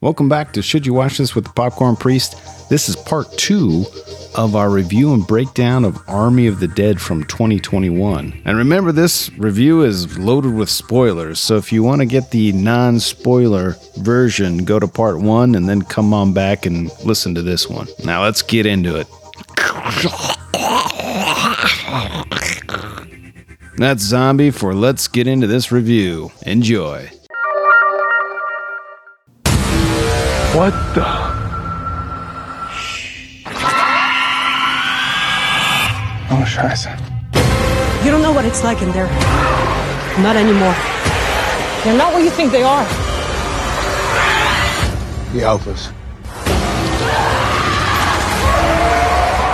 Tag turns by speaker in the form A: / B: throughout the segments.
A: Welcome back to Should You Watch This with the Popcorn Priest. This is part two of our review and breakdown of Army of the Dead from 2021. And remember, this review is loaded with spoilers, so if you want to get the non spoiler version, go to part one and then come on back and listen to this one. Now let's get into it. That's Zombie for Let's Get Into This Review. Enjoy.
B: What the? Oh, scheiße.
C: You don't know what it's like in there. Not anymore. They're not what you think they are.
B: The Alphas.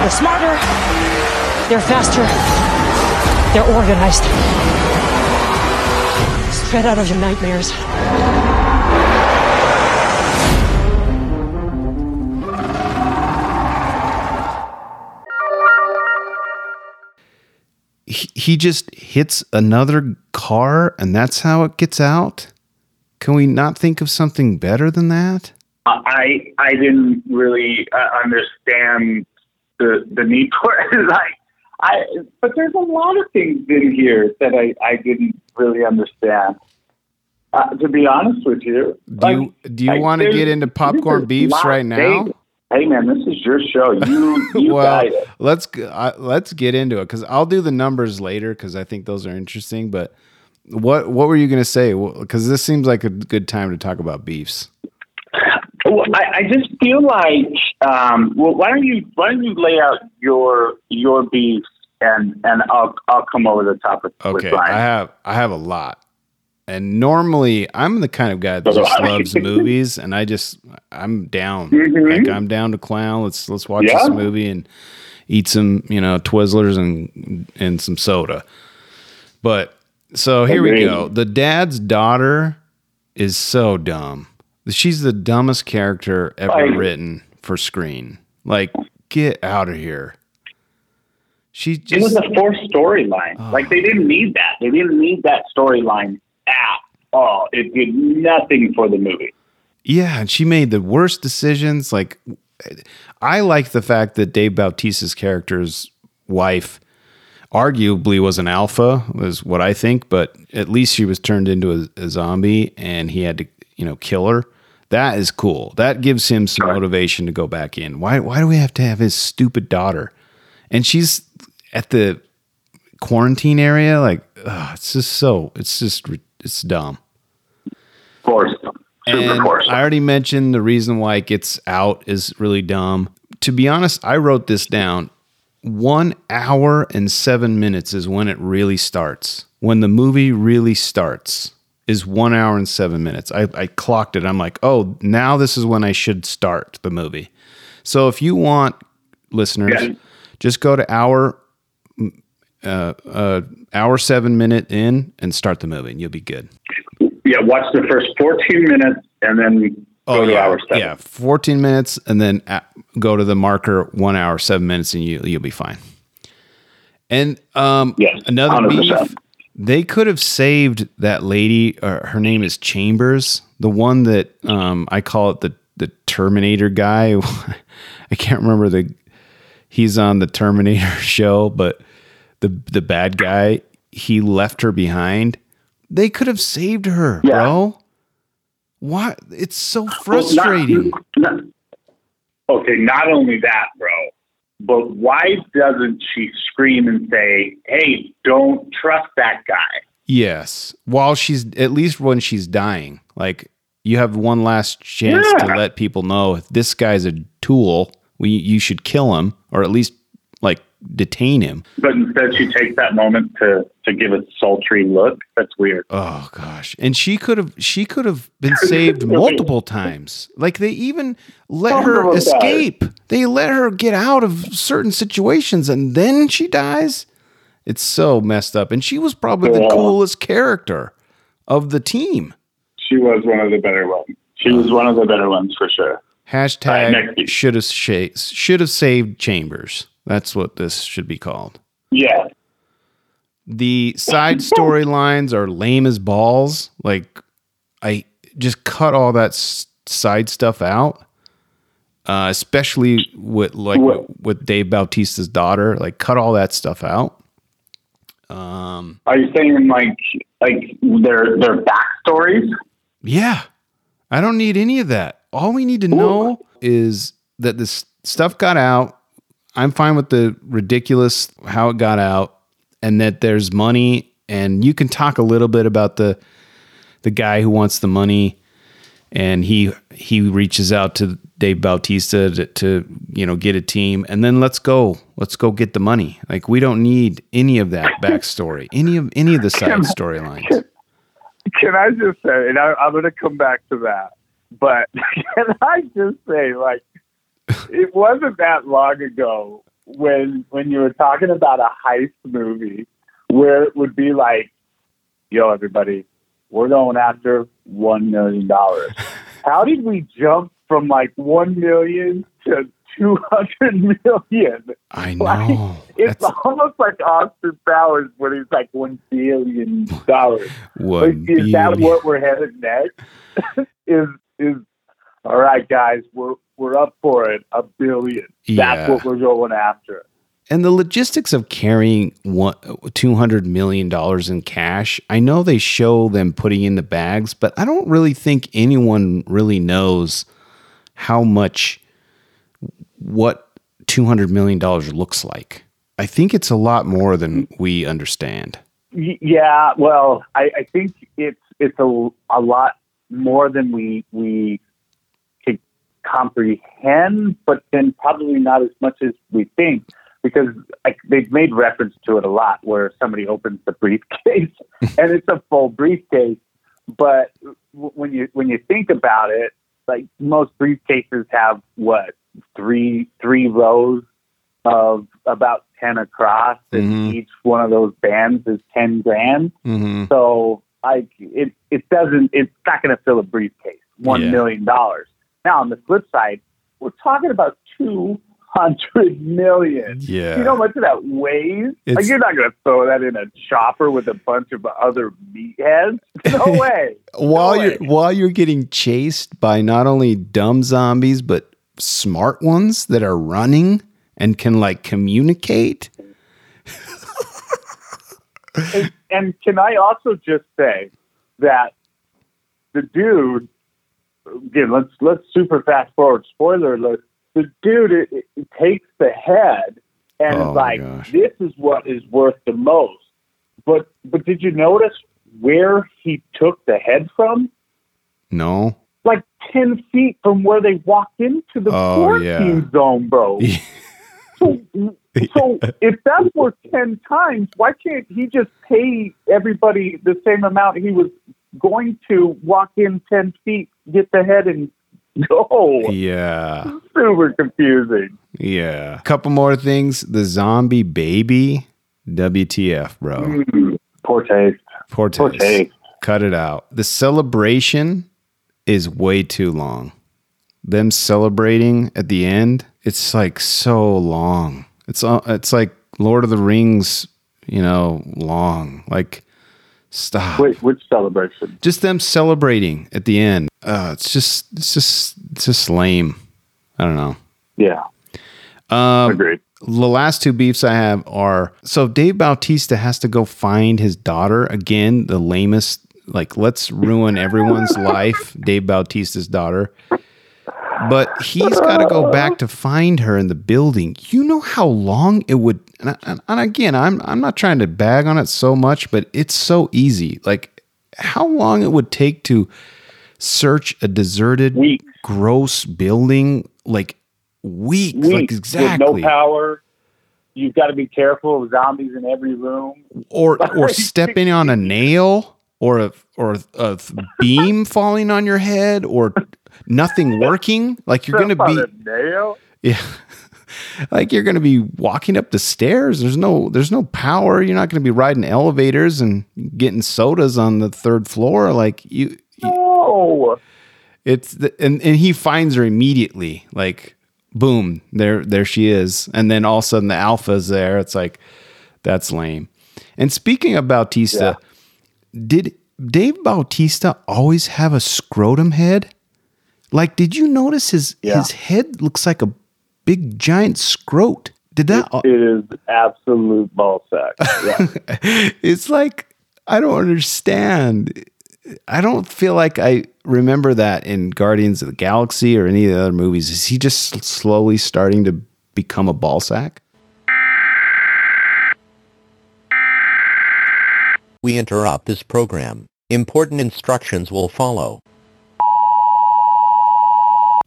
C: They're smarter. They're faster. They're organized. Straight out of your nightmares.
A: he, he just hits another car and that's how it gets out? Can we not think of something better than that?
D: I I didn't really uh, understand the the need for it. like I, but there's a lot of things in here that I I didn't really understand. Uh, to be honest with you,
A: Do you do you want to get into popcorn beefs right now?
D: Hey man, this is your show. You you
A: well,
D: got it.
A: let's uh, let's get into it because I'll do the numbers later because I think those are interesting. But what what were you going to say? Because this seems like a good time to talk about beefs.
D: Well, I, I just feel like um, well, why don't you why don't you lay out your your beefs and and I'll I'll come over the top with, with
A: Okay. I have I have a lot, and normally I'm the kind of guy that just loves movies, and I just I'm down.
D: Mhm.
A: Like I'm down to clown. Let's let's watch
D: Yeah.
A: this movie and eat some you know Twizzlers and and some soda. But so here we go. The dad's daughter is so dumb. She's the dumbest character ever
D: Like-
A: written for screen. Like, get out of here. She
D: It
A: just
D: was a forced storyline.
A: Oh.
D: Like they didn't need that. They didn't need that storyline at all. It did nothing for the movie.
A: Yeah, and she made the worst decisions. Like, I like the fact that Dave Bautista's character's wife arguably was an alpha, was what I think, but at least she was turned into a, a zombie and he had to, you know, kill her. That is cool. That gives him some motivation to go back in. Why why do we have to have his stupid daughter? And she's at the quarantine area, like, ugh, it's just so it's just it's dumb.
D: Forced. Super
A: And. I already mentioned the reason why it gets out is really dumb. To be honest, I wrote this down. One hour and seven minutes is when it really starts. When the movie really starts is one hour and seven minutes. I, I clocked it. I'm like, oh, now this is when I should start the movie. So if you want listeners,
D: Yeah.
A: just go to hour uh, uh, hour seven minute in and start the movie, and you'll be good.
D: yeah, watch the first 14 minutes and then go to
A: Oh, yeah,
D: hour seven.
A: Yeah, 14 minutes and then go to the marker one hour, seven minutes, and you, you'll be fine. And um,
D: Yes,
A: another
D: 100%.
A: beef, they could have saved that lady. Uh, her name is Chambers, the one that um, I call it the, the Terminator guy. I can't remember the, he's on the Terminator show, but the, the bad guy, he left her behind. They could have saved her,
D: Yeah.
A: bro. What? It's so
D: Well, not-
A: frustrating.
D: not- okay, not only that, bro, but why doesn't she scream and say, hey, don't trust that guy?
A: yes. While she's at least when she's dying, like you have one last chance to let people know if this guy's a tool, we you should kill him or at least like detain him.
D: But instead, she takes that moment to, to give a sultry look. That's weird.
A: Oh gosh. And she could have she could have been saved multiple times. Like they even let her
D: Multiple times.
A: escape. They let her get out of certain situations and then she dies. It's so messed up. And she was probably the coolest character of the team.
D: She was one of the better ones. She was one of the better ones for sure.
A: Hashtag
D: beef.
A: should have sh- should have saved Chambers. That's what this should be called.
D: Yeah.
A: The side storylines are lame as balls. Like, I just cut all that s- side stuff out. Uh, especially with like
E: What?
A: with Dave Bautista's daughter, like cut all that stuff out.
E: Are you saying like like their their backstories?
A: Yeah. I don't need any of that. All we need to know is that this stuff got out. I'm fine with the ridiculous how it got out and that there's money and you can talk a little bit about the the guy who wants the money and he he reaches out to Dave Bautista to, to you know get a team and then let's go let's go get the money. Like we don't need any of that backstory any of any of the side storylines.
D: Can I just say, and I, I'm going to come back to that, but can I just say, like, it wasn't that long ago when when you were talking about a heist movie where it would be like, "Yo, everybody, we're going after one million dollars." How did we jump from like one million to two hundred million?
A: I
D: Like,
A: know
D: it's
A: That's
D: almost like Austin Powers when he's like one billion dollars. Like, is that what we're headed next? is is all right, guys? We're we're up for it. A billion.
A: Yeah.
D: That's what we're going after.
A: and the logistics of carrying one, $200 million in cash i know they show them putting in the bags but i don't really think anyone really knows how much what $200 million looks like i think it's a lot more than we understand
D: Yeah. Well, I, I think it's it's a a lot more than we we comprehend, but then probably not as much as we think. Because like they've made reference to it a lot, where somebody opens the briefcase and it's a full briefcase. But w- when you when you think about it, like most briefcases have what three three rows of about ten across, and
A: Mhm.
D: each one of those bands is ten grand.
A: mm-hmm.
D: So like it it doesn't it's not going to fill a briefcase one
A: Yeah.
D: million dollars. Now on the flip side, we're talking about two hundred million.
A: yeah
D: You know how much of that weighs? Like you're not going to throw that in a chopper with a bunch of other meatheads. No way.
A: while
D: No
A: you're
D: way.
A: while you're getting chased by not only dumb zombies but smart ones that are running and can like communicate
D: and, and can I also just say that the dude again let's let's super fast forward. Spoiler alert the dude it, it takes the head and
A: Oh
D: like
A: gosh.
D: this is what is worth the most. But but did you notice where he took the head from?
A: No.
D: Like 10 feet from where they walked into the
A: Oh,
D: quarantine
A: yeah.
D: zone bro. So, so if that's worth 10 times, why can't he just pay everybody the same amount he was going to walk in 10 feet, get the head, and go?
A: yeah
D: Super confusing.
A: Yeah. Couple more things. The zombie baby. WTF, bro.
D: Mm, poor taste.
A: Poor taste.
D: Poor
A: taste. Cut it out. The celebration is way too long. Them celebrating at the end, it's like so long. It's uh, it's like Lord of the Rings, you know, long. Like stop.
D: Wait, which celebration?
A: Just them celebrating at the end. Uh, it's just it's just it's just lame. I don't know.
D: Yeah,
A: Um,
D: agreed.
A: the last two beefs I have are so Dave Bautista has to go find his daughter again, the lamest. Like, let's ruin everyone's life. Dave Bautista's daughter, but he's got to go back to find her in the building. You know how long it would. And, I- and again, I'm I'm not trying to bag on it so much, but it's so easy. Like, how long it would take to search a deserted,
D: Weeks.
A: gross building, like weeks, like exactly.
D: with no power. You've got to be careful of zombies in every room.
A: or or stepping on a nail or a or a beam falling on your head or nothing working? Like you're gonna be
D: nail.
A: yeah. Like you're gonna be walking up the stairs. There's no there's no power. You're not gonna be riding elevators and getting sodas on the third floor. Like you
D: No.
A: it's the, and and he finds her immediately. Like boom there there she is. And then all of a sudden the alpha's there. It's like that's lame. And speaking of Bautista, did Dave Bautista always have a scrotum head? Like, did you notice his
D: Yeah.
A: his head looks like a big giant scrot? Did that?
D: It is absolute ball sack. Yeah.
A: it's like I don't understand. I don't feel like I remember that in Guardians of the Galaxy or any of the other movies. Is he just slowly starting to become a ball sack?
F: We interrupt this program. Important instructions will follow.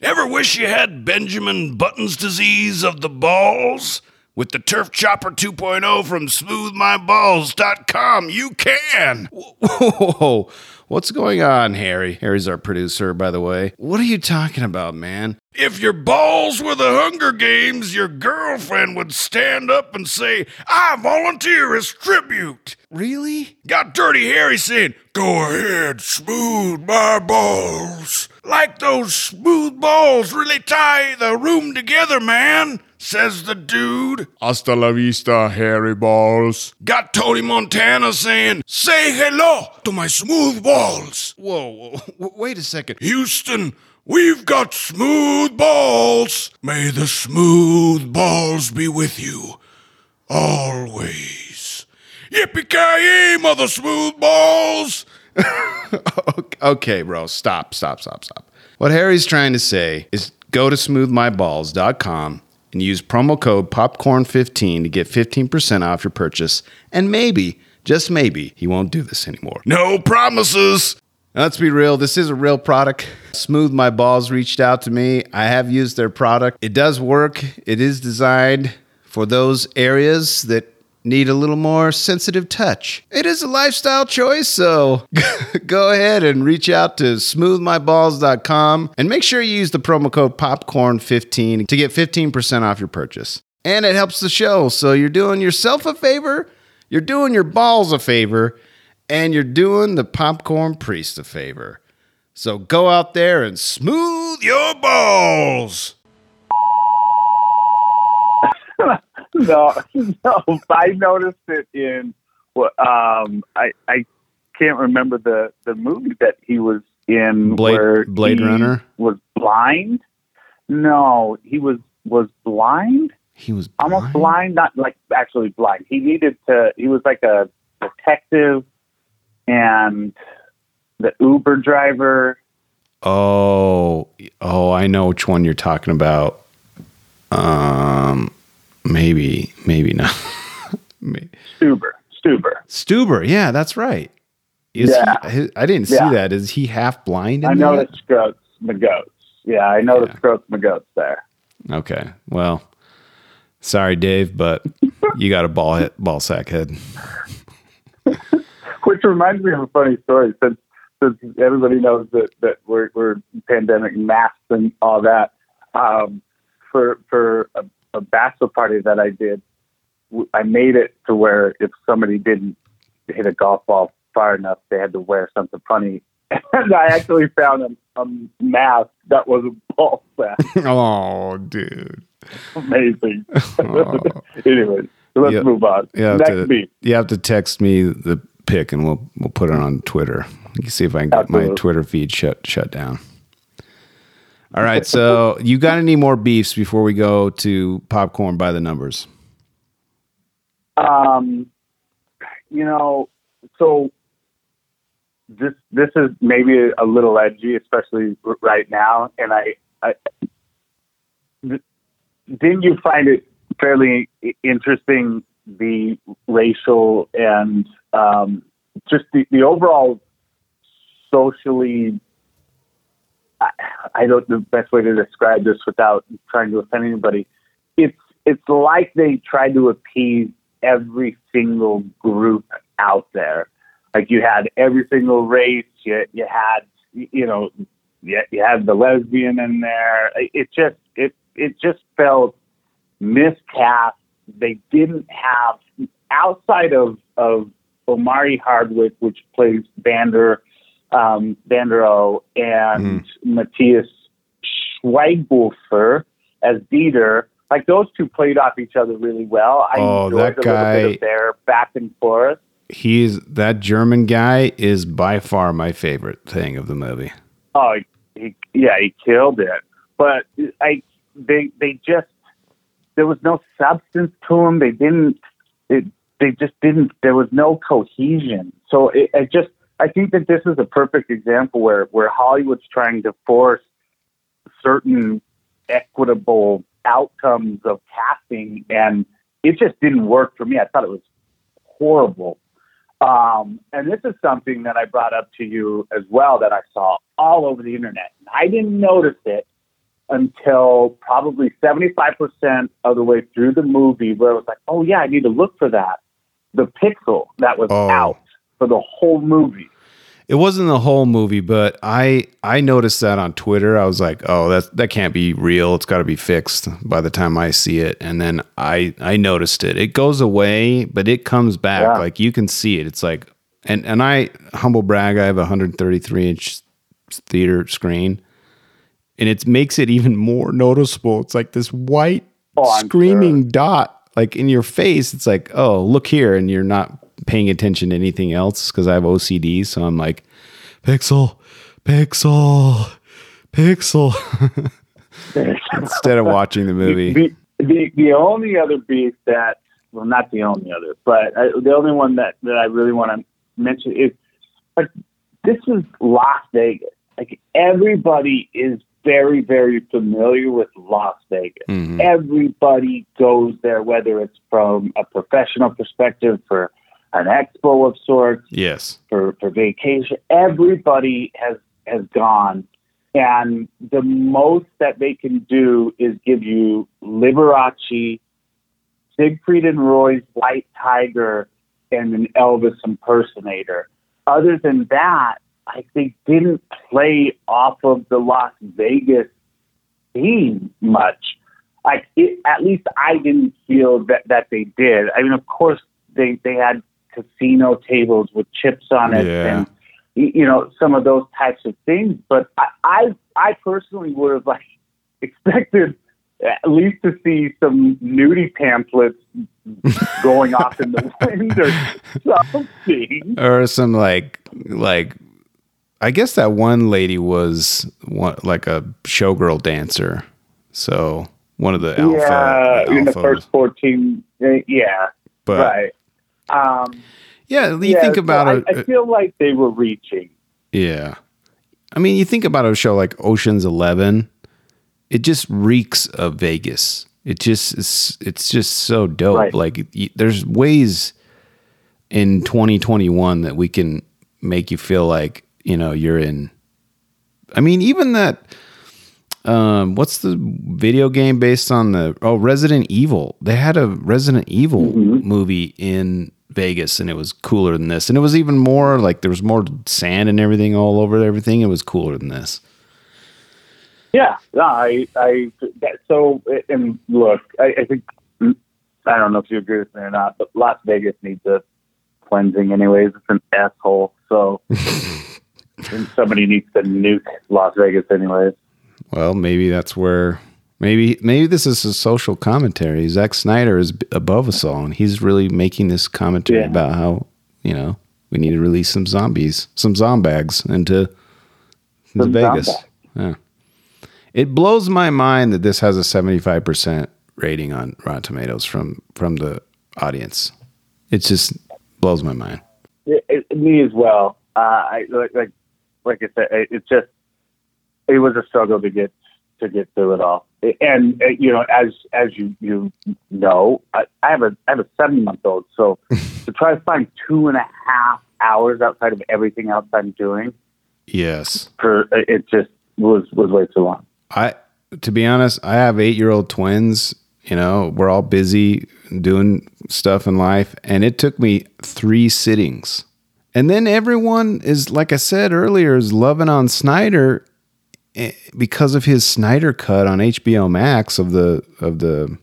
G: Ever wish you had Benjamin Button's disease of the balls? With the Turf Chopper 2.0 from smoothmyballs.com, you can.
A: Whoa, what's going on, Harry? Harry's our producer, by the way. What are you talking about, man?
G: If your balls were the Hunger Games, your girlfriend would stand up and say, I volunteer as tribute.
A: Really?
G: Got Dirty Harry saying, Go ahead, smooth my balls. Like those smooth balls really tie the room together, man, says the dude.
B: Hasta la vista, hairy balls.
G: Got Tony Montana saying, Say hello to my smooth balls.
A: Whoa, whoa, w- wait a second.
G: Houston, we've got smooth balls. May the smooth balls be with you always. Yippee-ki-yay, mother smooth balls.
A: Okay, bro, stop, stop, stop, stop. What Harry's trying to say is go to smoothmyballs.com and use promo code popcorn15 to get 15% off your purchase. And maybe, just maybe, he won't do this anymore.
G: No promises.
A: Now, let's be real, this is a real product. Smooth My Balls reached out to me. I have used their product. It does work. It is designed for those areas that need a little more sensitive touch. It is a lifestyle choice, so go ahead and reach out to smoothmyballs.com and make sure you use the promo code popcorn15 to get 15% off your purchase. And it helps the show, so you're doing yourself a favor, you're doing your balls a favor, and you're doing the popcorn priest a favor. So go out there and smooth your balls.
D: no, no. I noticed it in what um I I can't remember the the movie that he was in
A: Blade-
D: where
A: Blade Runner?
D: was blind. No, he was was blind,
A: He was
D: almost
A: blind?
D: blind, not like actually blind. He needed to. He was like a detective, and the Uber driver.
A: Oh, oh, I know which one you're talking about. Um, maybe, maybe not. Maybe.
D: Stuber, Stuber.
A: Stuber, yeah, that's right. Is
D: Yeah.
A: he, I didn't see
D: Yeah.
A: that. Is he half blind? In
D: I know
A: that?
D: the Scroats, my goats. Yeah, I know
A: Yeah.
D: the Scroats, my goats there.
A: Okay, well, sorry, Dave, but you got a ball hit, ball sack head.
D: Which reminds me of a funny story since since everybody knows that, that we're we're pandemic masks and all that. Um, for for a, bachelor party that I did, I made it to where if somebody didn't hit a golf ball far enough, they had to wear something funny. And I actually found a, a mask that was a ball sack.
A: oh, dude.
D: Amazing.
A: Oh.
D: Anyways, so let's move on.
A: You have,
D: Next
A: to,
D: beat.
A: you have to text me the pic and we'll we'll put it on Twitter. You see if I can get my Twitter feed shut shut down. All right, so you got any more beefs before we go to popcorn by the numbers?
D: Um, you know, so this this is maybe a little edgy, especially right now. And I, I didn't you find it fairly interesting the racial and um, just the, the overall socially. I, don't know the best way to describe this without trying to offend anybody. It's it's like they tried to appease every single group out there. Like you had every single race, you you had you know you, you had the lesbian in there. It just it it just felt miscast. They didn't have outside of of Omari Hardwick, which plays Vander um, Vandero and Matthias Schweighofer as Dieter, like those two played off each other really well. I
A: Oh,
D: enjoyed
A: that
D: a little
A: guy-
D: bit of their back and forth.
A: He's that German guy is by far my favorite thing of the movie.
D: Oh, he, yeah, he killed it. But I, they, they just there was no substance to them. They didn't. It, they just didn't. There was no cohesion. So it, I just, I think that this is a perfect example where where Hollywood's trying to force certain equitable outcomes of casting, and it just didn't work for me. I thought it was horrible. Um, and this is something that I brought up to you as well that I saw all over the internet. I didn't notice it until probably 75% of the way through the movie, where I was like, oh, yeah, I need to look for that. The pixel that was
A: Oh.
D: out for the whole movie.
A: It wasn't the whole movie, but I I noticed that on Twitter. I was like, "Oh, that that can't be real. It's got to be fixed by the time I see it." And then I I noticed it. It goes away, but it comes back.
D: Yeah.
A: Like you can see it. It's like and and I humble brag. I have a 133 inch theater screen, and it makes it even more noticeable. It's like this white
D: Oh,
A: screaming dot like in your face. It's like, oh, look here, and you're not paying attention to anything else because I have OCD. So I'm like, pixel, pixel, pixel. Instead of watching the movie.
D: The, the, the only other beef that, well, not the only other, but I, the only one that, that I really want to mention is like, this is Las Vegas. Like everybody is very, very familiar with Las Vegas.
A: Mhm.
D: Everybody goes there, whether it's from a professional perspective for an expo of sorts,
A: Yes.
D: for, for vacation. Everybody has has gone, and the most that they can do is give you Liberace, Siegfried and Roy's White Tiger, and an Elvis impersonator. Other than that, I think didn't play off of the Las Vegas theme much. Like it, at least I didn't feel that that they did. I mean, of course they they had casino tables with chips on it
A: Yeah.
D: and you know some of those types of things. But I I, I personally would have like expected at least to see some nudie pamphlets going off in the wind or something.
A: Or some like like I guess that one lady was one like a showgirl dancer. So one of the alpha,
D: yeah, in the first fourteen. uh, Yeah,
A: but
D: right. Um,
A: yeah, you
D: yeah,
A: think about
D: I,
A: it.
D: I feel like they were reaching.
A: Yeah. I mean, you think about a show like Ocean's 11, it just reeks of Vegas. It just is, it's just so dope.
D: Right.
A: Like there's ways in 2021 that we can make you feel like, you know, you're in I mean, even that um what's the video game based on the oh Resident Evil. They had a Resident Evil
D: Mm-hmm.
A: movie in Vegas and it was cooler than this. And it was even more like there was more sand and everything all over everything. It was cooler than this.
D: Yeah, no, I, I, that, so, and look, I, I think, I don't know if you agree with me or not, but Las Vegas needs a cleansing anyways. It's an asshole. So, somebody needs to nuke Las Vegas anyways.
A: Well, maybe that's where maybe maybe this is a social commentary. Zack Snyder is above us all, and he's really making this commentary
D: Yeah.
A: about how you know we need to release some zombies, some zombags into, into
D: Some
A: Vegas.
D: zombags.
A: Yeah. It blows my mind that this has a seventy five percent rating on Rotten Tomatoes from from the audience. It just blows my mind.
D: It, it, me as well. Uh, I like, like, like I said, it, it's just, it was a struggle to get to get through it all. And uh, you know, as as you you know, I, I have a I have a seven month old, so to try to find two and a half hours outside of everything else I'm doing,
A: Yes.
D: for it just was was way too long.
A: I to be honest, I have eight year old twins. You know, we're all busy doing stuff in life, and it took me three sittings. And then everyone is, like I said earlier, is loving on Snyder because of his Snyder cut on HBO Max of the of the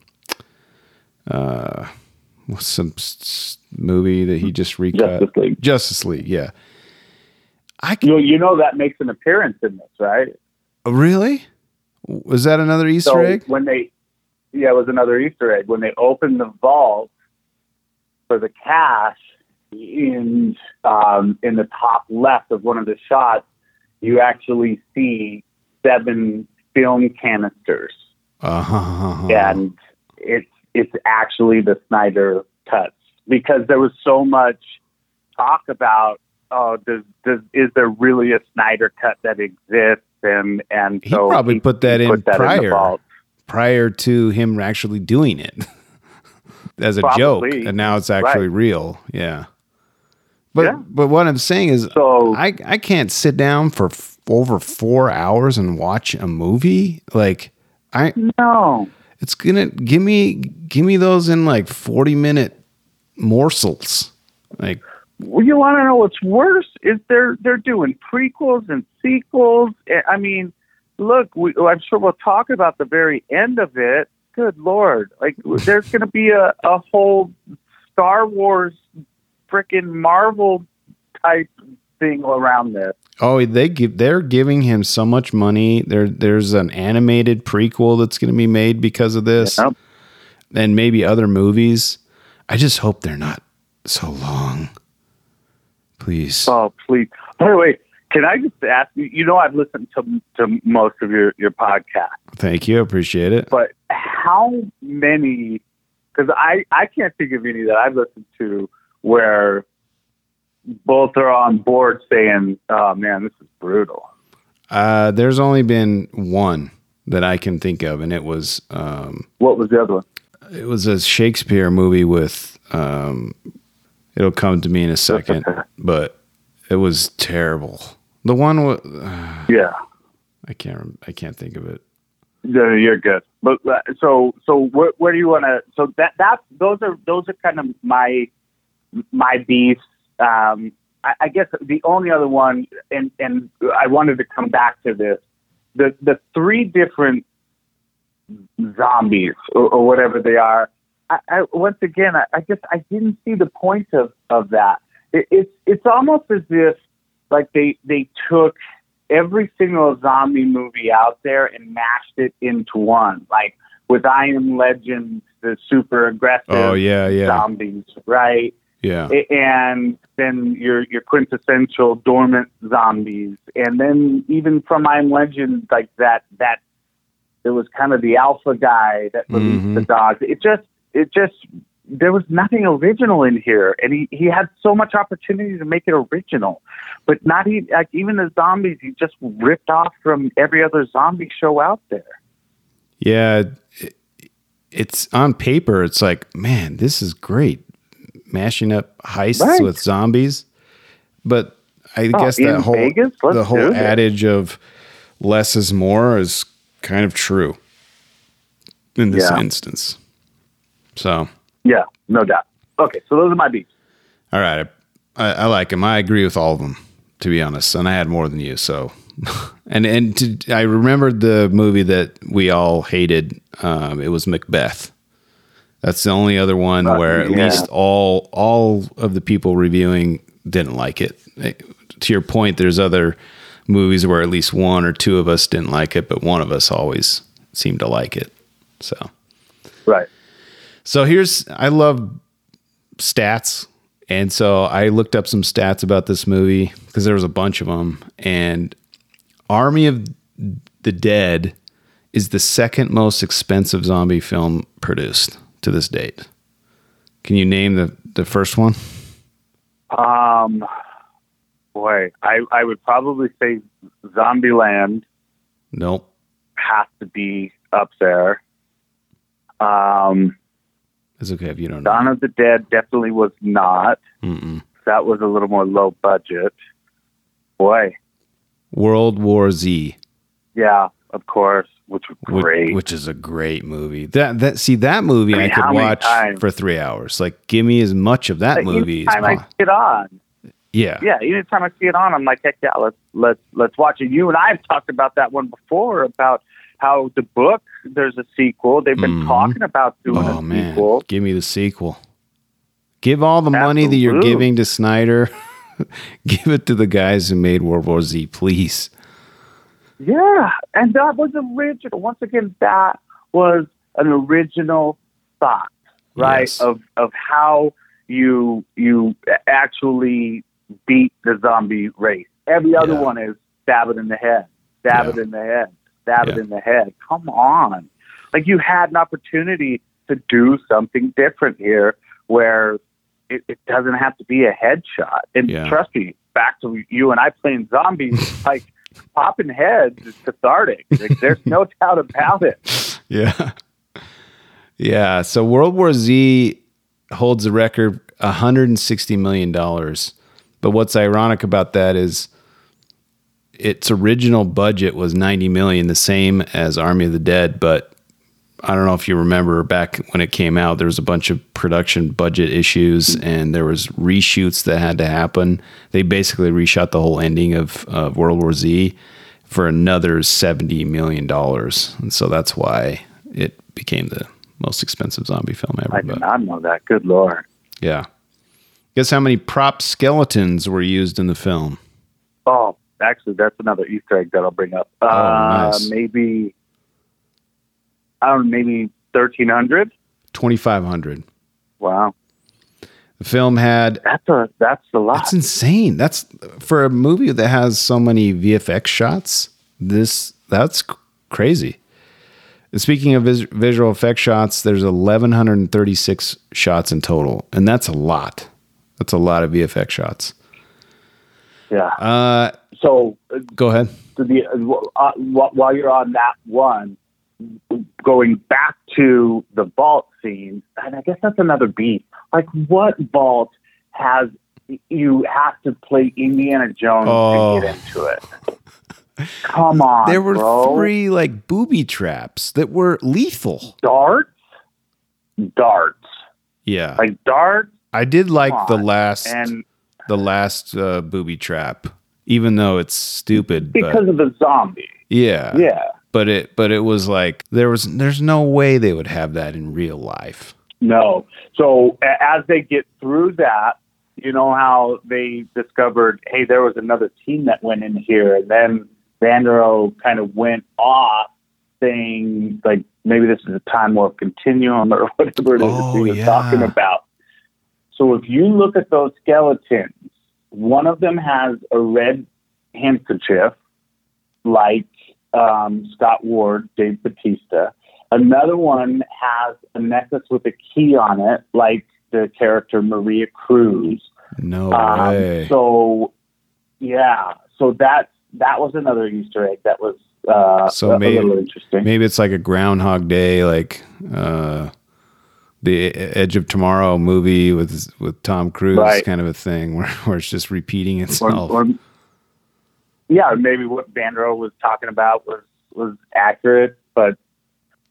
A: uh what's some movie that he just recut
D: Justice League.
A: Justice League, yeah. I can,
D: You you know that makes an appearance in this, right?
A: really was that another Easter
D: so
A: egg?
D: when they yeah, it was another Easter egg when they opened the vault for the cash in um, in the top left of one of the shots. You actually see seven film canisters,
A: Uh-huh.
D: and it's it's actually the Snyder cuts because there was so much talk about oh does does is there really a Snyder cut that exists and and
A: He
D: so
A: probably put that in
D: the
A: prior.
D: vault.
A: prior to him actually doing it as a joke, and now it's actually
D: Right.
A: real. Yeah. But
D: Yeah.
A: but what I'm saying is,
D: So-
A: I I can't sit down for f- over four hours and watch a movie. Like I,
D: No.
A: it's gonna give me give me those in like 40 minute morsels. Like
D: Well, you want to know what's worse is they're they're doing prequels and sequels. Eh, I mean, look, we, I'm sure we'll talk about the very end of it. Good lord, like there's going to be a a whole Star Wars, freaking Marvel type thing around this.
A: Oh, they give they're giving him so much money. There there's an animated prequel that's going to be made because of this.
D: Yep.
A: And maybe other movies. I just hope they're not so long. Please.
D: Oh, please. By the way, can I just ask you? You know, I've listened to to most of your your podcasts.
A: Thank you. Appreciate it.
D: but how many because I, I can't think of any that I've listened to where both are on board saying, oh man, this is brutal.
A: Uh, there's only been one that I can think of, and it was um,
D: What was the other one?
A: it was a Shakespeare movie with um, it'll come to me in a second, but it was terrible. The one with
D: Yeah.
A: I can't I can't think of it.
D: No, you're good. But uh, so so where, where do you want to? So that that those are those are kind of my my beefs. Um, I, I guess the only other one, and and I wanted to come back to this. The the three different zombies or, or whatever they are. I, I once again, I, I just I didn't see the point of of that. It, it's it's almost as if like they they took every single zombie movie out there and mashed it into one. Like with I Am Legend, the super aggressive
A: Oh yeah, yeah,
D: zombies, right?
A: Yeah.
D: And then your your quintessential dormant zombies, and then even from I Am Legend, like that that it was kind of the alpha guy that released
A: Mhm.
D: the dogs. It just it just there was nothing original in here, and he he had so much opportunity to make it original, but not even like even the zombies he just ripped off from every other zombie show out there.
A: Yeah, it's on paper. It's like, man, this is great, mashing up heists
D: Right.
A: with zombies. But I
D: Oh,
A: guess that whole
D: Vegas?
A: The whole adage of less is more is kind of true in this
D: Yeah.
A: instance. So,
D: Yeah, no doubt. Okay, so those are my beats.
A: all right, I, I like him. I agree with all of them, to be honest. And I had more than you, so. and and to, I remembered the movie that we all hated. Um, it was Macbeth. That's the only other one
D: Uh,
A: where at
D: yeah.
A: least all all of the people reviewing didn't like it. To your point, there's other movies where at least one or two of us didn't like it, but one of us always seemed to like it. So.
D: Right.
A: So here's I love stats, and so I looked up some stats about this movie because there was a bunch of them. And Army of the Dead is the second most expensive zombie film produced to this date. Can you name the the first one?
D: Um, boy, I I would probably say Zombieland
A: Nope.
D: has to be up there. Um,
A: It's okay if you don't know.
D: Dawn of the Dead definitely was not.
A: Mm-mm.
D: That was a little more low budget. Boy,
A: World War Z.
D: yeah, of course, which was great.
A: which is a great movie. That that see that movie
D: I
A: I, could watch
D: times?
A: for three hours. Like, give me as much of that
D: But
A: movie as
D: anytime I
A: possible.
D: see it on,
A: Yeah,
D: yeah, anytime I see it on, I'm like, heck yeah, let's let's let's watch it. You and I have talked about that one before about how the book there's a sequel. They've been
A: Mhm.
D: talking about doing
A: Oh
D: a
A: man,
D: sequel.
A: give me the sequel. Give all the money that you're giving to Snyder. give it to the guys who made World War Z, please.
D: Yeah, and that was original. Once again, that was an original thought, right?
A: Yes.
D: Of of how you you actually beat the zombie race. Every other
A: Yeah.
D: one is stab it in the head, stab
A: Yeah.
D: it in the head, stab it in the head. Come on. Like you had an opportunity to do something different here where it, it doesn't have to be a headshot. And
A: Yeah.
D: trust me, back to you and I playing zombies, like popping heads is cathartic. Like, there's no doubt about it.
A: Yeah. Yeah. So World War Z holds the record $160 million. But what's ironic about that is its original budget was 90 million, the same as Army of the Dead. But I don't know if you remember back when it came out, there was a bunch of production budget issues and there was reshoots that had to happen. They basically reshot the whole ending of, of World War Z for another 70 million dollars. And so that's why it became the most expensive zombie film ever.
D: I did
A: But
D: not know that. Good lord.
A: yeah. Guess how many prop skeletons were used in the film?
D: Oh, actually, that's another Easter egg that I'll bring up. Uh,
A: Oh, nice.
D: Maybe, I don't know, maybe 1,300?
A: 2,500.
D: Wow.
A: The film had
D: That's a, that's a lot.
A: That's insane. That's for a movie that has so many VFX shots. This that's crazy. And speaking of vis- visual effect shots, there's 1136 shots in total, and that's a lot. That's a lot of VFX shots.
D: yeah.
A: Uh,
D: so, uh,
A: go ahead.
D: the, uh, wh- while you're on that one, going back to the vault scene, and I guess that's another beat. Like, what vault has you have to play Indiana Jones
A: Oh.
D: to get into it? Come on,
A: There were
D: bro.
A: three like booby traps that were lethal.
D: darts, darts,
A: Yeah,
D: like darts,
A: I did like the last
D: and
A: the last uh, booby trap, even though it's stupid.
D: because
A: but
D: of the zombie.
A: yeah,
D: Yeah.
A: But it but it was like there was there's no way they would have that in real life.
D: No. So as they get through that, you know how they discovered, hey, there was another team that went in here, and then Vandero kind of went off, saying like maybe this is a time warp continuum or whatever it is
A: Oh,
D: that he was
A: yeah.
D: talking about. So if you look at those skeletons, one of them has a red handkerchief, like um, Scott Ward, Dave Bautista. Another one has a necklace with a key on it, like the character Maria Cruz.
A: No
D: Um,
A: way.
D: so, yeah, so that that was another Easter egg that was uh,
A: So
D: a,
A: maybe-
D: a little interesting.
A: Maybe it's like a Groundhog Day, like uh, the Edge of Tomorrow movie with with Tom Cruise,
D: Right.
A: kind of a thing where, where it's just repeating
D: or,
A: itself.
D: or yeah, maybe what Vandero was talking about was was accurate, but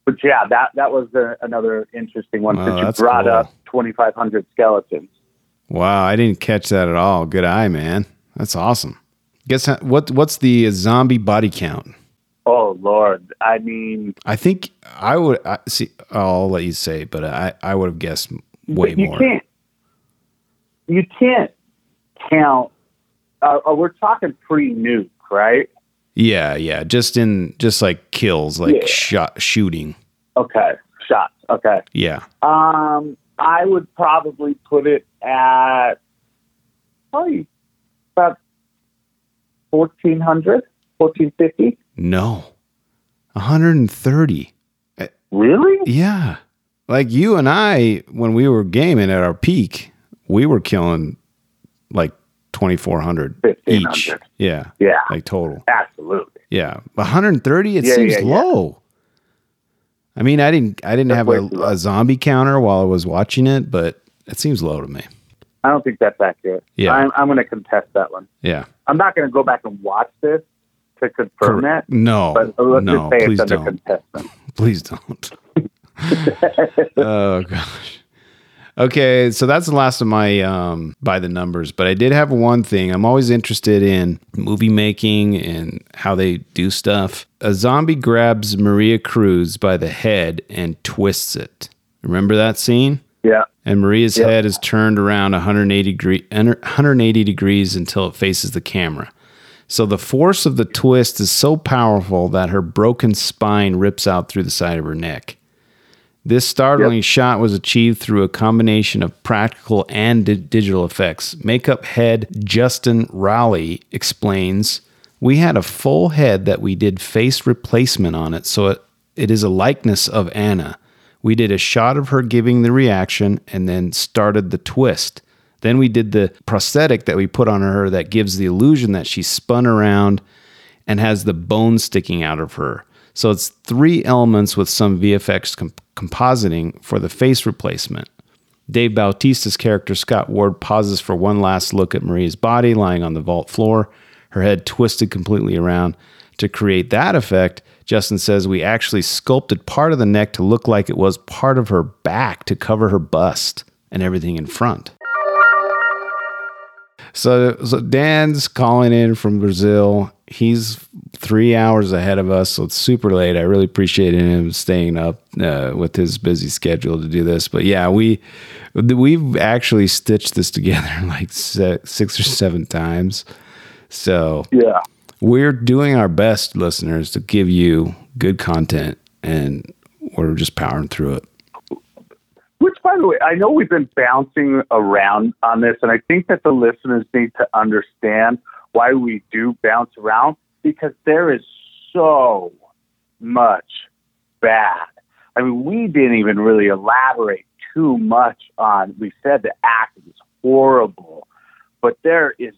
D: but yeah, that that was another interesting one
A: Wow,
D: since you brought
A: cool.
D: up twenty five hundred skeletons.
A: wow, I didn't catch that at all. Good eye, man. That's awesome. Guess how, what what's the zombie body count?
D: Oh Lord, I mean,
A: I think I would I, see. I'll let you say, but I I would have guessed way
D: you
A: more.
D: can't you can't count. Uh, uh, we're talking pre nuke, right?
A: Yeah, yeah. Just in just like kills, like
D: Yeah.
A: shot shooting.
D: Okay, shots. Okay.
A: Yeah.
D: Um, I would probably put it at probably about 1400, 1450.
A: No. 130.
D: Really?
A: Yeah. Like you and I, when we were gaming at our peak, we were killing like 2,400 each. Yeah.
D: Yeah,
A: Like total.
D: absolutely.
A: Yeah. 130, it
D: Yeah,
A: seems
D: yeah, yeah.
A: low. I mean, I didn't, I didn't
D: That's
A: have a, a zombie counter while I was watching it, but it seems low to me.
D: I don't think that's accurate.
A: Yeah.
D: I'm, I'm going to contest that one.
A: Yeah.
D: I'm not going to go back and watch this to confirm
A: Correct.
D: that,
A: No.
D: but let's
A: no,
D: just say
A: please
D: it's under
A: don't.
D: contestant.
A: Please don't. oh gosh. Okay, so that's the last of my um, by the numbers, but I did have one thing. I'm always interested in movie making and how they do stuff. A zombie grabs Maria Cruz by the head and twists it. Remember that scene?
D: Yeah.
A: And Maria's
D: Yep.
A: head is turned around 180 degree, 180 degrees until it faces the camera. So the force of the twist is so powerful that her broken spine rips out through the side of her neck. This startling shot was achieved through a combination of practical and di- digital effects. Makeup head Justin Raleigh explains We had a full head that we did face replacement on it, so it, it is a likeness of Ana. We did a shot of her giving the reaction and then started the twist. Then we did the prosthetic that we put on her that gives the illusion that she's spun around and has the bone sticking out of her. So it's three elements with some VFX com- compositing for the face replacement. Dave Bautista's character Scott Ward pauses for one last look at Maria's body lying on the vault floor, her head twisted completely around. To create that effect, Justin says we actually sculpted part of the neck to look like it was part of her back to cover her bust and everything in front. So, so Dan's calling in from Brazil. He's three hours ahead of us, so it's super late. I really appreciate him staying up uh, with his busy schedule to do this. But yeah, we we've actually stitched this together like six or seven times. So
D: Yeah.
A: we're doing our best, listeners, to give you good content, and we're just powering through it.
D: Which, by the way, I know we've been bouncing around on this, and I think that the listeners need to understand why we do bounce around because there is so much bad. I mean, we didn't even really elaborate too much on. We said the act is horrible, but there is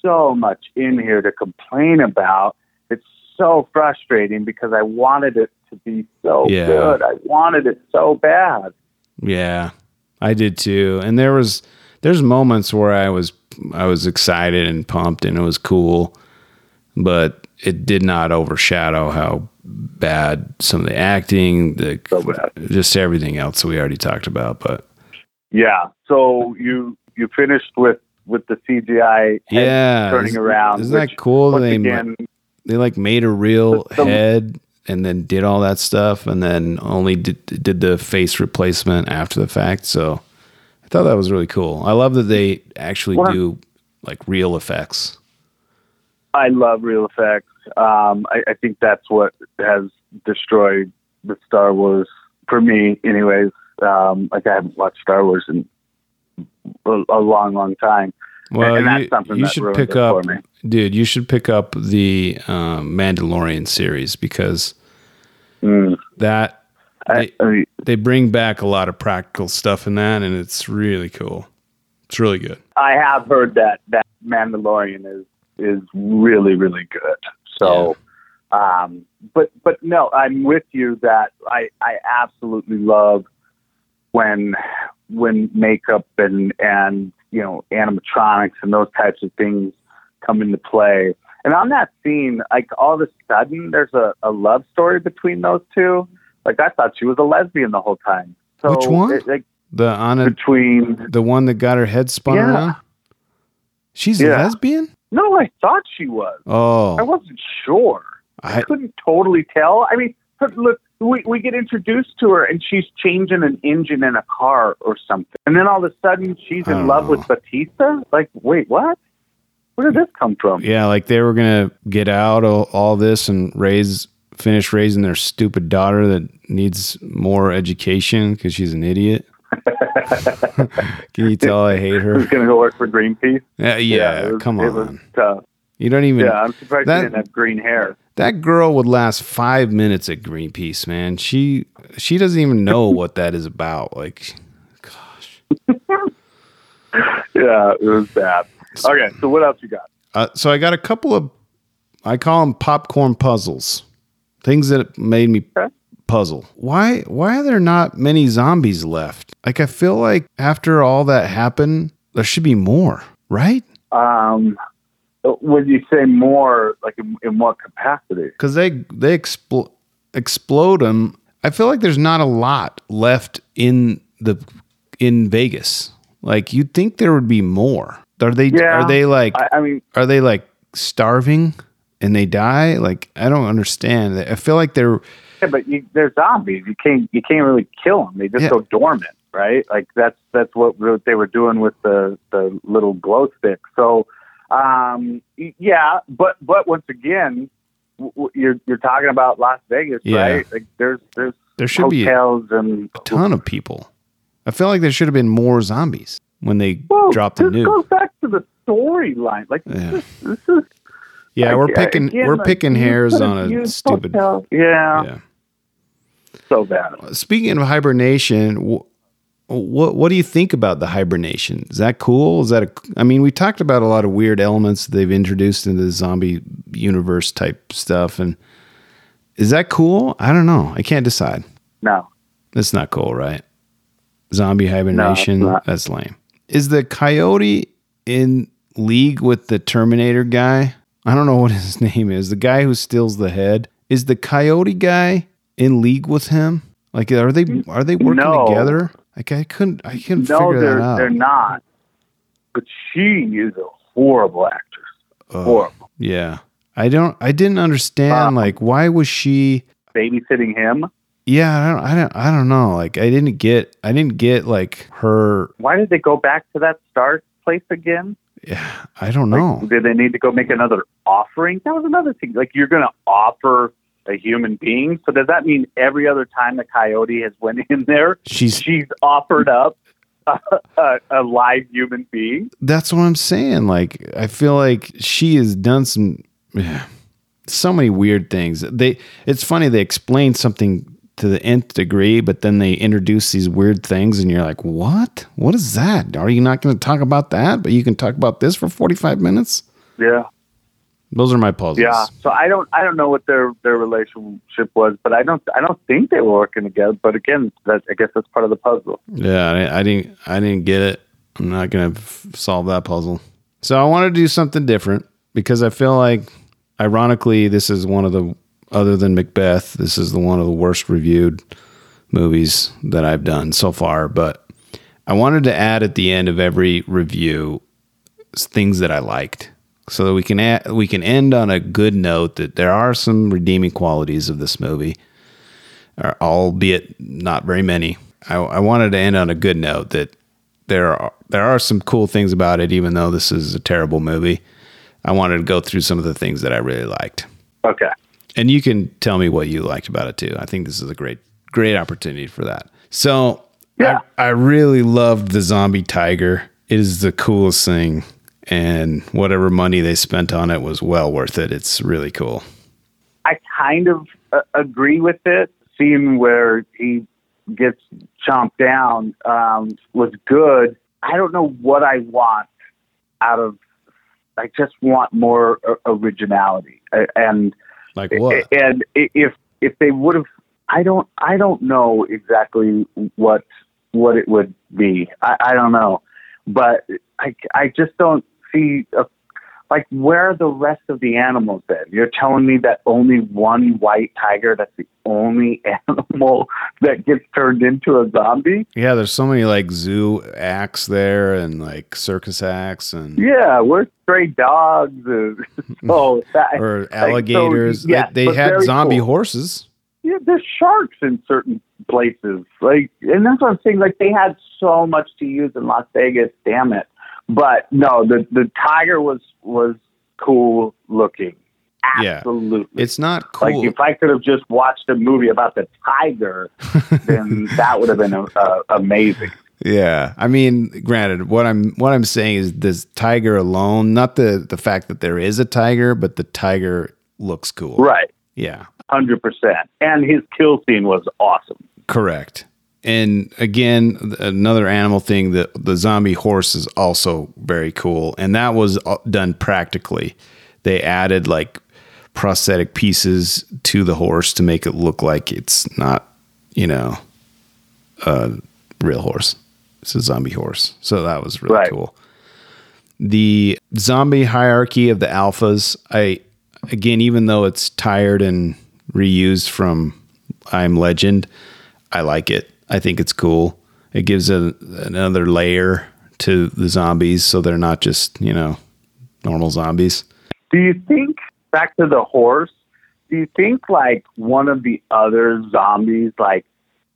D: so much in here to complain about. It's so frustrating because I wanted it to be so
A: Yeah.
D: good. I wanted it so bad.
A: Yeah, I did too. And there was there's moments where I was I was excited and pumped and it was cool, but it did not overshadow how bad some of the acting, the
D: So
A: just everything else we already talked about. But
D: Yeah. So you you finished with with the CGI
A: yeah,
D: turning
A: isn't-
D: around.
A: Isn't
D: which,
A: that cool? They
D: again,
A: they like made a real
D: the-
A: head and then did all that stuff and then only did, did the face replacement after the fact so i thought that was really cool i love that they actually
D: Well-
A: do like real effects
D: I love real effects. Um, I, I think that's what has destroyed the Star Wars for me, anyways. Um, like I haven't watched Star Wars in a, a long, long time.
A: well
D: and that's
A: you,
D: something
A: you
D: that
A: should pick up
D: for me.
A: dude you should pick up the um, mandalorian series because
D: Mm.
A: that they,
D: I
A: they bring back a lot of practical stuff in that and it's really cool it's really good
D: I have heard that that Mandalorian is is really really good. So, um, but but no, I'm with you that I I absolutely love when when makeup and and you know animatronics and those types of things come into play. And on that scene, like all of a sudden, there's a, a love story between those two. Like I thought she was a lesbian the whole time. So
A: Which one?
D: It, like
A: the on a,
D: between
A: the one that got her head spun
D: Yeah.
A: around she's a lesbian
D: no, I thought she was. Oh, I
A: oh
D: wasn't sure. I,
A: I,
D: couldn't totally tell. I mean, look, we, we get introduced to her and she's changing an engine in a car or something. And then all of a sudden she's in love
A: know.
D: with oh. Bautista? Like, wait, what? Where did this come from?
A: Yeah, like they were gonna get out all, all this and raise, finish raising their stupid daughter that needs more education because she's an idiot. Can you tell I hate her?
D: Who's going to go work for Greenpeace?
A: Yeah, yeah.
D: it was,
A: come
D: It was
A: on.
D: tough.
A: You don't even.
D: Yeah, I'm surprised
A: that-
D: she didn't have green hair.
A: That girl would last five minutes at Greenpeace, man. She she doesn't even know what that is about. Like, gosh.
D: Yeah, it was bad. Okay, so what else you got?
A: Uh, so I got a couple of, I call them popcorn puzzles, things that made me puzzle. Why why are there not many zombies left? Like I feel like after all that happened, there should be more, right?
D: Um, when you say more, like in, in what capacity?
A: Because they they expl- explode them. I feel like there's not a lot left in the in Vegas. Like you'd think there would be more. Are they
D: Yeah.
A: are they like
D: I, I mean,
A: are they like starving and they die? Like I don't understand. I feel like they're
D: Yeah, but you, they're zombies. You can't you can't really kill them. They just
A: Yeah.
D: go dormant, right? Like that's that's what re- they were doing with the the little glow stick. So, um, yeah, but but once again, w- w- you're you're talking about Las Vegas,
A: Yeah.
D: right? Like there's there's
A: There should be a
D: hotels and
A: ton of people. I feel like there should have been more zombies when they
D: Well,
A: dropped the
D: this
A: nuke.
D: goes back to the storyline. Like
A: Yeah.
D: this, this is
A: Yeah, we're picking
D: again,
A: we're
D: like,
A: picking hairs on a stupid.
D: hotel. Yeah,
A: Yeah.
D: so bad.
A: Uh, speaking of hibernation, wh- what what do you think about the hibernation? Is that cool? Is that a? I mean, we talked about a lot of weird elements they've introduced into the zombie universe type stuff, and is that cool? I don't know. I can't decide.
D: No,
A: That's not cool, right? Zombie hibernation.
D: not.
A: that's lame. Is the coyote in league with the Terminator guy? I don't know what his name is. The guy who steals the head. Is the coyote guy in league with him? Like, are they are they working
D: No.
A: together? Like, I couldn't I couldn't
D: no,
A: figure
D: they're
A: that out.
D: they're not. But she is a horrible actress.
A: Ugh.
D: Horrible.
A: Yeah, I don't. I didn't understand.
D: Uh,
A: like, why was she?
D: Babysitting him.
A: Yeah, I don't. I don't. I don't know. Like, I didn't get. I didn't get like her.
D: Why did they go back to that start place again?
A: Yeah, I don't
D: Like,
A: know.
D: Did they need to go make another offering? That was another thing. Like you're going to offer a human being. So does that mean every other time the coyote has went in there,
A: She's
D: she's offered up a, a, a live human being?
A: that's what I'm saying. Like, I feel like she has done some, so many weird things. They, it's funny. They explain something to the nth degree, but then they introduce these weird things, and you're like, what? What is that? Are you not going to talk about that? But you can talk about this for 45 minutes.
D: Yeah.
A: Those are my puzzles.
D: Yeah. So I don't I don't know what their their relationship was, but I don't I don't think they were working together. But again, that I guess that's part of the puzzle.
A: Yeah, I, I didn't. I didn't get it. I'm not gonna f- solve that puzzle. So I want to do something different because I feel like, ironically, this is one of the other than Macbeth. This is the one of the worst reviewed movies that I've done so far. But I wanted to add at the end of every review things that I liked, so that we can add, we can end on a good note. That there are some redeeming qualities of this movie or albeit not very many. I, I wanted to end on a good note that there are there are some cool things about it, even though this is a terrible movie. I wanted to go through some of the things that I really liked,
D: Okay.
A: And you can tell me what you liked about it too. I think this is a great great opportunity for that. So
D: Yeah.
A: I, I really loved the zombie tiger. It is the coolest thing, and whatever money they spent on it was well worth it. It's really cool.
D: I kind of uh, agree with it. Scene where he gets chomped down um, was good. I don't know what I want out of. I just want more uh, originality, and
A: Like what?
D: and if if they would have, I don't I don't know exactly what what it would be. I, I don't know, but I I just don't see a, like where are the rest of the animals then? You're telling me that only one white tiger that's the only animal that gets turned into a zombie?
A: Yeah, there's so many like zoo acts there and like circus acts and
D: Yeah, we're stray dogs. And, so that,
A: or
D: like, so,
A: alligators.
D: yeah,
A: they they had zombie
D: cool.
A: horses.
D: yeah, there's sharks in certain places. Like, and that's what I'm saying. Like, they had so much to use in Las Vegas. Damn it! But no, the the tiger was was cool looking.
A: Yeah.
D: Absolutely.
A: It's not cool.
D: Like, if I could have just watched a movie about the tiger, then that would have been uh, amazing.
A: yeah, I mean, granted, what I'm what I'm saying is this tiger alone, not the the fact that there is a tiger, but the tiger looks cool.
D: Right.
A: Yeah.
D: Hundred percent. And his kill scene was awesome.
A: Correct. And again, another animal thing that the zombie horse is also very cool, and that was uh, done practically. They added like prosthetic pieces to the horse to make it look like it's not, you know, a real horse. It's a zombie horse. So that was really
D: Right.
A: cool. The zombie hierarchy of the alphas, I again, even though it's tired and reused from I'm Legend, I like it. I think it's cool. It gives a, another layer to the zombies so they're not just, you know, normal zombies.
D: Do you think back to the horse? Do you think like one of the other zombies like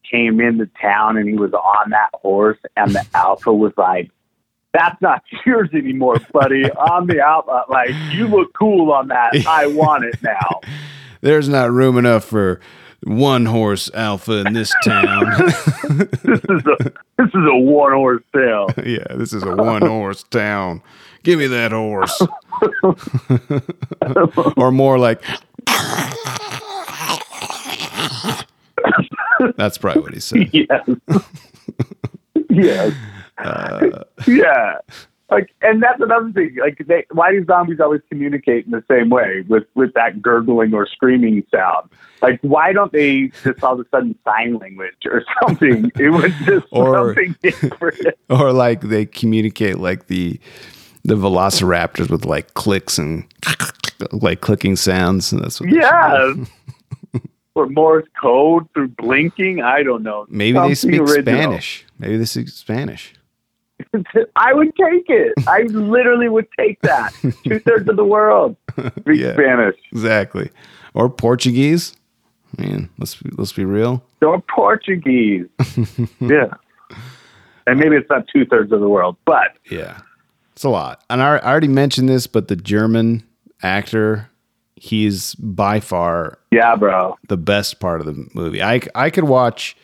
D: came into town and he was on that horse and the alpha was like, "That's not yours anymore, buddy. I'm the alpha. Like you look cool on that. I want it now."
A: There's not room enough for one horse alpha in this town.
D: This is a this is a one horse town.
A: yeah, this is a one horse town. Give me that horse. or more like That's probably what he said.
D: Yes. yes.
A: Uh,
D: yeah. Like, and that's another thing. Like, they, why do zombies always communicate in the same way with with that gurgling or screaming sound? Like, why don't they just all of a sudden sign language or something? It was just
A: Or-
D: something different.
A: or like they communicate like the the velociraptors with like clicks and like clicking sounds. And that's what.
D: Yeah. or Morse code through blinking. I don't know.
A: Maybe they speak
D: original.
A: Spanish. Maybe they speak Spanish.
D: I would take it. I literally would take that. Two thirds of the world speak
A: Yeah.
D: Spanish.
A: Exactly. Or Portuguese. Man, let's be, let's be real.
D: Or Portuguese. yeah. And maybe it's not two thirds of the world, but
A: Yeah, it's a lot. And I, I already mentioned this, but the German actor, he's by far
D: yeah, bro.
A: the best part of the movie. I I could watch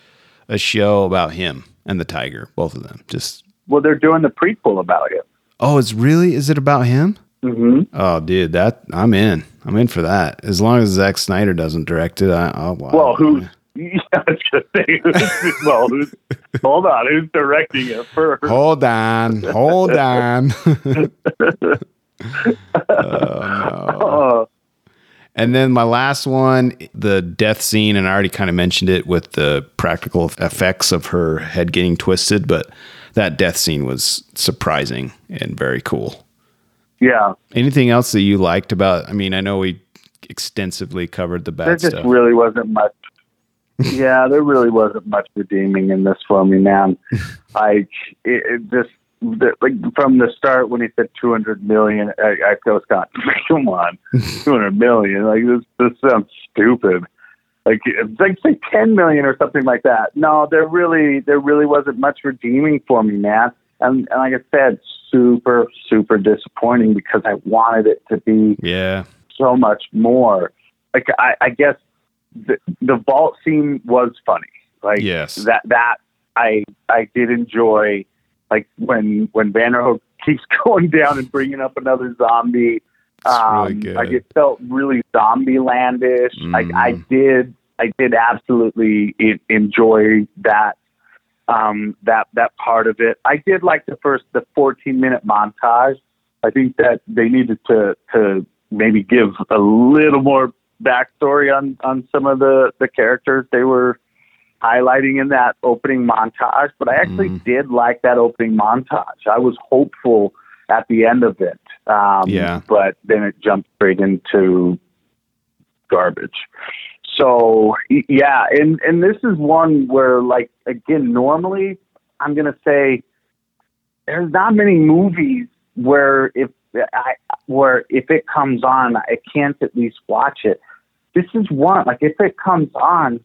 A: a show about him and the tiger, both of them. Just
D: Well, they're doing the prequel about it.
A: oh, it's really is it about him?
D: Mm-hmm.
A: Oh, dude, that I'm in. I'm in for that. As long as Zack Snyder doesn't direct it, I, I'll.
D: Well, who's? Yeah, I was gonna say, who's, well, who's, hold on, who's directing it first?
A: Hold on, hold on. Oh,
D: Oh,
A: And then my last one, the death scene, and I already kind of mentioned it with the practical effects of her head getting twisted, but that death scene was surprising and very cool.
D: yeah,
A: Anything else that you liked about? I mean, I know we extensively covered the
D: best.
A: there
D: just
A: stuff.
D: really wasn't much. yeah, there really wasn't much redeeming in this for me, man. Like it, it just the, like from the start when he said two hundred million, I, I was going, come on, two hundred million. Like this, this sounds stupid. Like like say ten million or something like that. No, there really there really wasn't much redeeming for me, man. And, and like I said, super super disappointing because I wanted it to be
A: yeah,
D: so much more. Like I, I guess the the vault scene was funny. Like
A: Yes.
D: that that I I did enjoy. Like when when Vanderhook keeps going down and bringing up another zombie. Um,
A: really.
D: Like it felt really zombie landish. Like I
A: Mm.
D: did I did absolutely enjoy that um, that that part of it. I did like the first the 14 minute montage. I think that they needed to to maybe give a little more backstory on on some of the the characters they were highlighting in that opening montage. But I actually
A: Mm.
D: did like that opening montage. I was hopeful at the end of it. Um,
A: Yeah.
D: But then it jumped straight into garbage. So yeah, and and this is one where like again, normally I'm gonna say there's not many movies where if I where if it comes on, I can't at least watch it. This is one like if it comes on,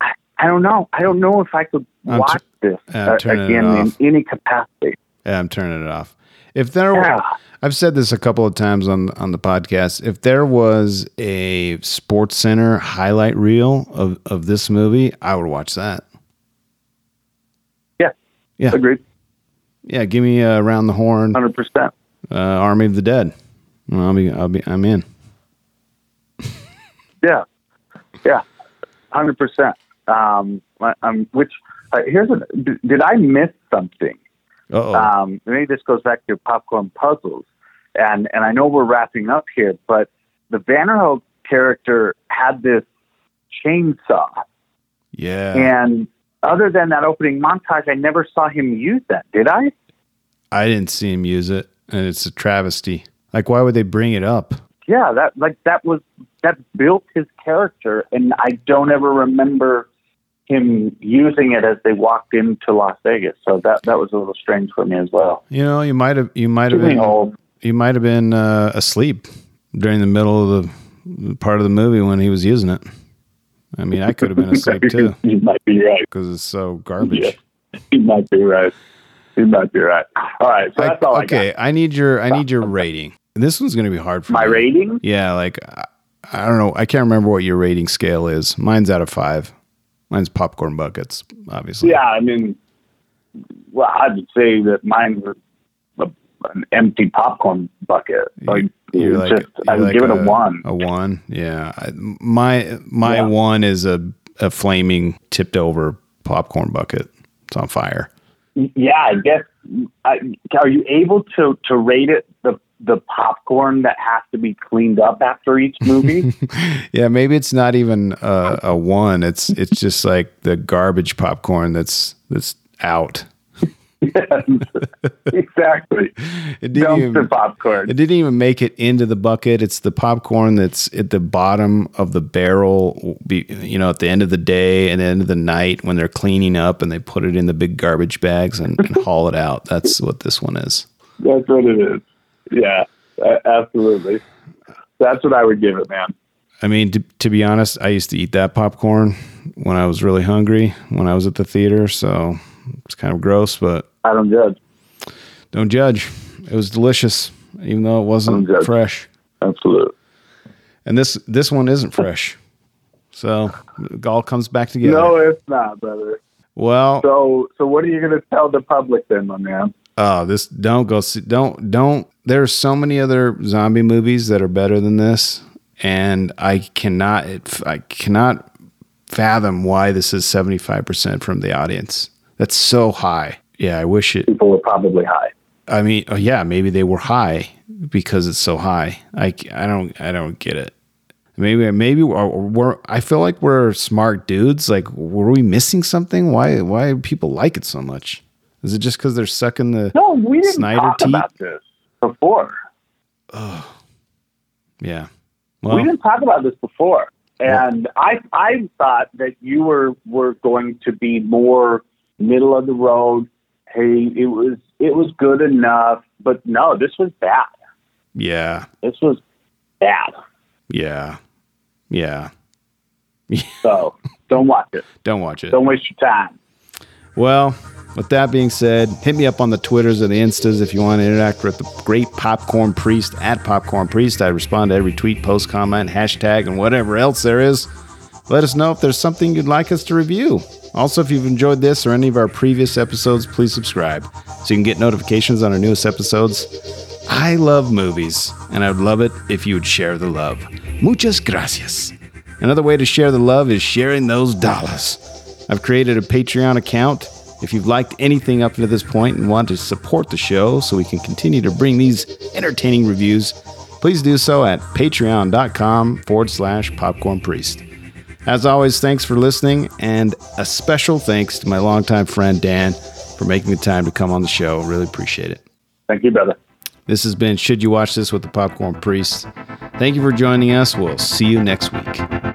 D: I, I don't know. I don't know if I could
A: I'm
D: watch this
A: I'm
D: uh, again in any capacity.
A: yeah, I'm turning it off. If there were,
D: Yeah.
A: I've said this a couple of times on on the podcast. If there was a Sports Center highlight reel of of this movie, I would watch that.
D: Yeah,
A: Yeah.
D: agreed,
A: Yeah, give me uh, around the horn,
D: hundred percent.
A: uh, Army of the Dead. Well, I'll be, I'll be, I'm in.
D: Yeah, yeah, hundred percent. Um, I- I'm which uh, here's a, did I miss something? Um, maybe this goes back to popcorn puzzles, and and I know we're wrapping up here, but the Vanderhook character had this chainsaw,
A: yeah.
D: and other than that opening montage, I never saw him use that. Did I?
A: I didn't see him use it, and it's a travesty. Like, why would they bring it up?
D: Yeah, that like that was that built his character, and I don't ever remember him using it as they walked into Las Vegas. So that that was a little strange for me as well.
A: You know, you might have, you might have been,
D: old.
A: you might have been uh, asleep during the middle of the part of the movie when he was using it. I mean, I could have been asleep too
D: you might be right.
A: because it's so garbage.
D: Yeah. You might be right. You might be right. All right, so
A: I-
D: that's all I
A: okay,
D: got.
A: I need your, I need your rating. This one's going to be hard for
D: My
A: me.
D: rating?
A: Yeah, like I, I don't know. I can't remember what your rating scale is. Mine's out of five. Mine's popcorn buckets, obviously.
D: Yeah, I mean, well, I would say that mine was a, an empty popcorn bucket. Like,
A: You're like,
D: just, I
A: you're
D: would
A: like
D: give it a one.
A: A one, yeah. I, my my
D: Yeah.
A: one is a a flaming tipped over popcorn bucket. It's on fire.
D: Yeah, I guess. I, are you able to to rate it the the popcorn that has to be cleaned up after each movie?
A: Yeah, maybe it's not even a, a one. It's it's just like the garbage popcorn that's that's out.
D: exactly.
A: It didn't
D: Dumpster
A: even,
D: popcorn.
A: it didn't even make it into the bucket. It's the popcorn that's at the bottom of the barrel. You know, at the end of the day and the end of the night when they're cleaning up and they put it in the big garbage bags and, and haul it out. That's what this one is.
D: That's what it is. Yeah, absolutely. That's what I would give it, man.
A: I mean, to, to be honest, I used to eat that popcorn when I was really hungry when I was at the theater. So it's kind of gross, but
D: I don't judge.
A: don't judge. It was delicious, even though it wasn't fresh.
D: Absolutely.
A: And this this one isn't fresh. So it all comes back together.
D: No, it's not, brother.
A: well,
D: So, so what are you going to tell the public then, my man?
A: Oh, this don't go see, don't don't. There's so many other zombie movies that are better than this, and I cannot it, I cannot fathom why this is 75 percent from the audience. That's so high. Yeah, I wish it.
D: People were probably high.
A: I mean, oh, yeah, maybe they were high because it's so high. I, I don't I don't get it. Maybe maybe we're, we're I feel like we're smart dudes. Like, were we missing something? Why why people like it so much? Is it just because they're sucking the
D: No, we didn't
A: Snyder
D: talk
A: teeth?
D: about this before.
A: Oh, yeah?
D: we didn't talk about this before, and I I thought that you were were going to be more middle of the road. Hey, it was it was good enough, but no, this was bad.
A: yeah,
D: This was bad.
A: yeah, yeah.
D: So don't watch it.
A: Don't watch it.
D: Don't waste your time.
A: Well, with that being said, hit me up on the Twitters or the Instas if you want to interact with the great Popcorn Priest at Popcorn Priest. I respond to every tweet, post, comment, hashtag, and whatever else there is. Let us know if there's something you'd like us to review. Also, if you've enjoyed this or any of our previous episodes, please subscribe so you can get notifications on our newest episodes. I love movies, and I'd love it if you would share the love. Muchas gracias. Another way to share the love is sharing those dollars. I've created a Patreon account. If you've liked anything up to this point and want to support the show so we can continue to bring these entertaining reviews, please do so at patreon.com forward slash popcorn priest. As always, thanks for listening, and a special thanks to my longtime friend Dan for making the time to come on the show. Really appreciate it.
D: Thank you, brother.
A: This has been Should You Watch This with the Popcorn Priest. Thank you for joining us. We'll see you next week.